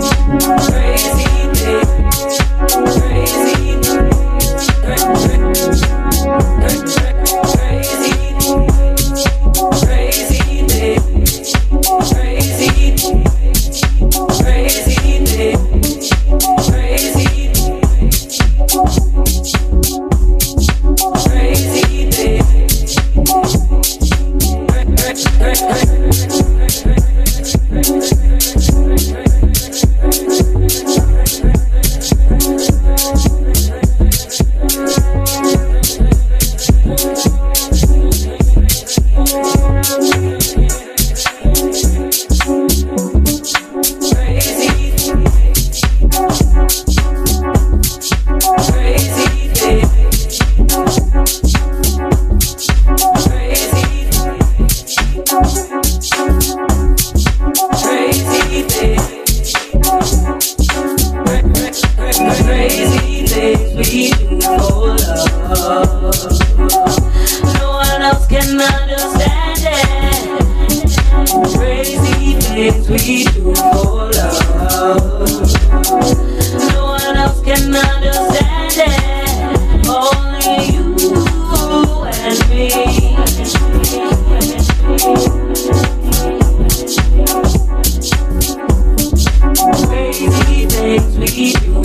Crazy. We do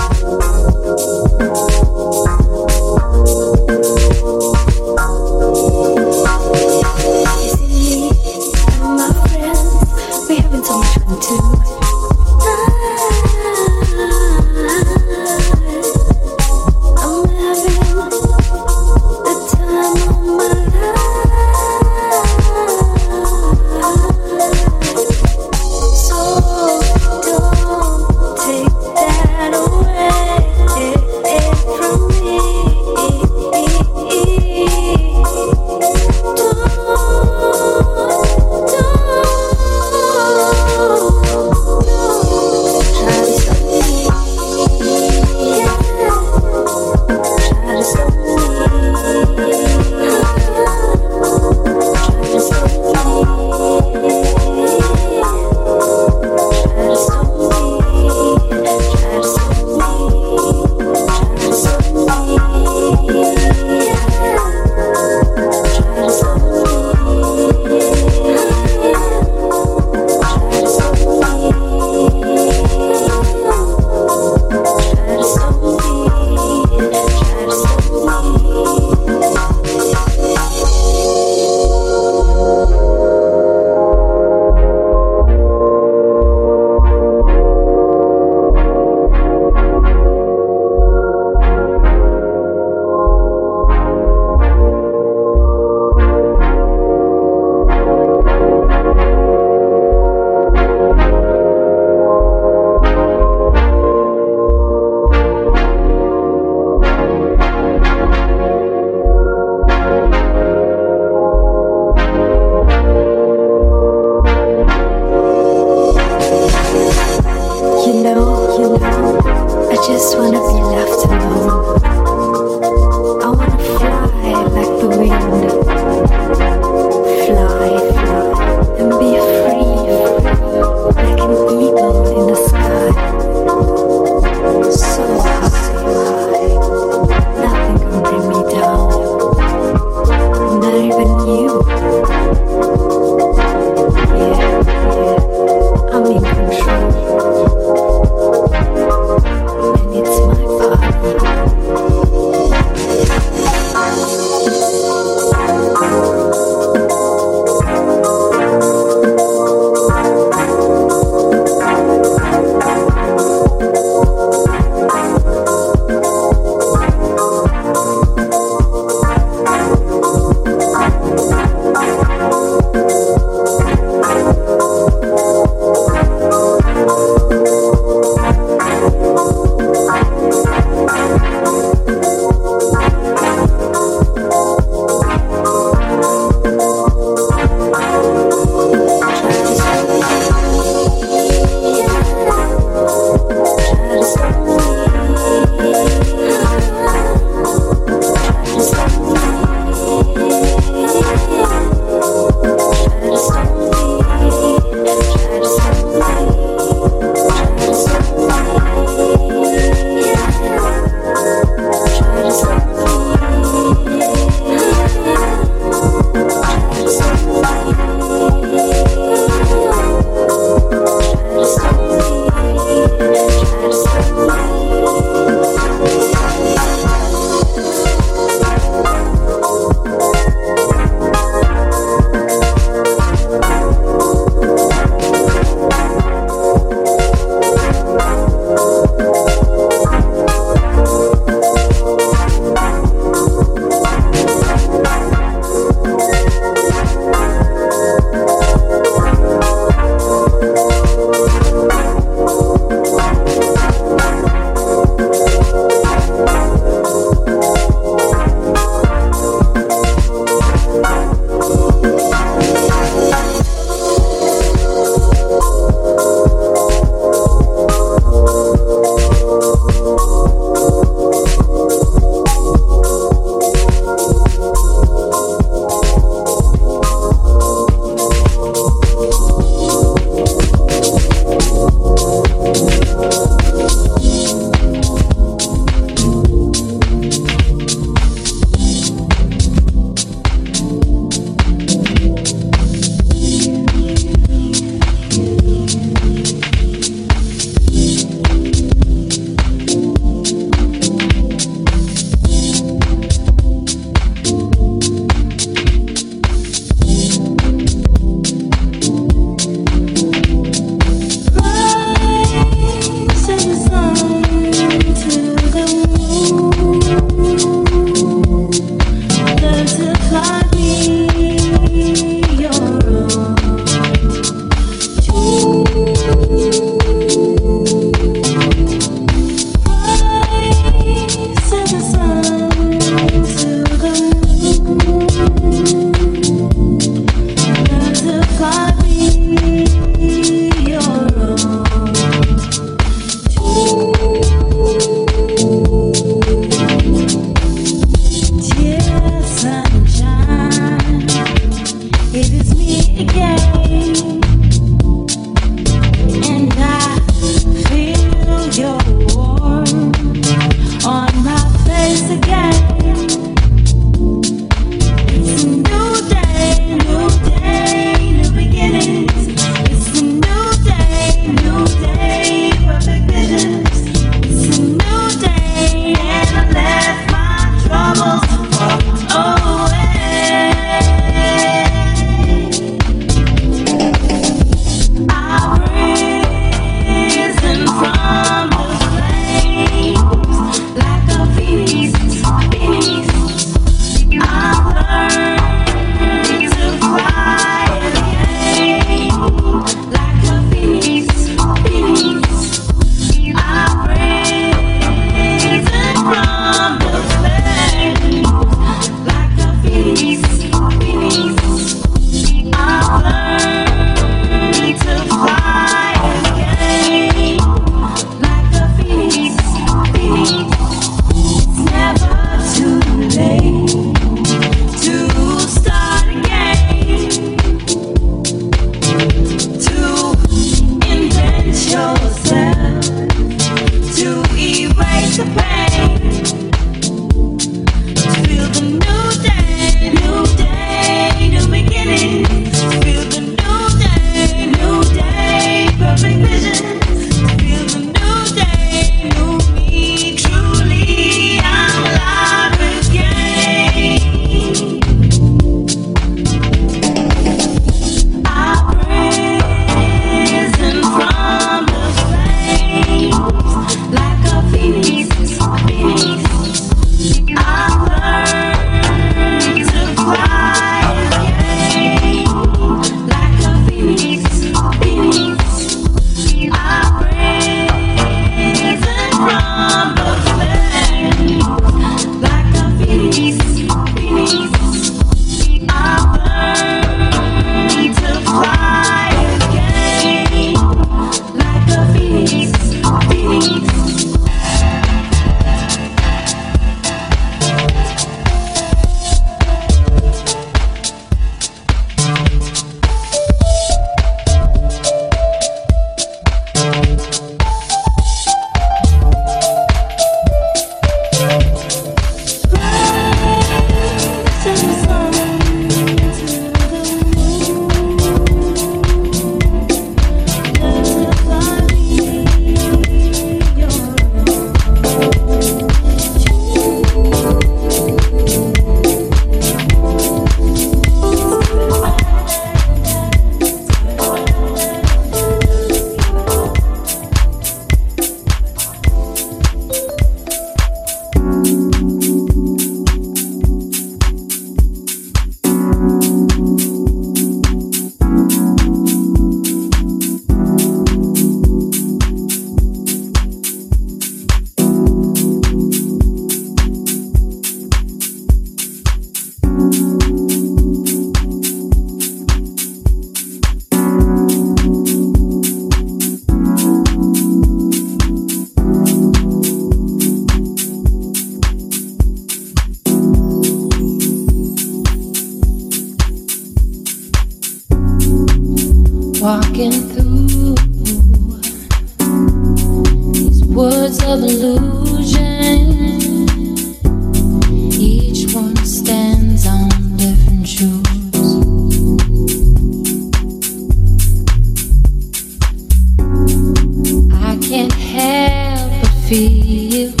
feel.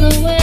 Safe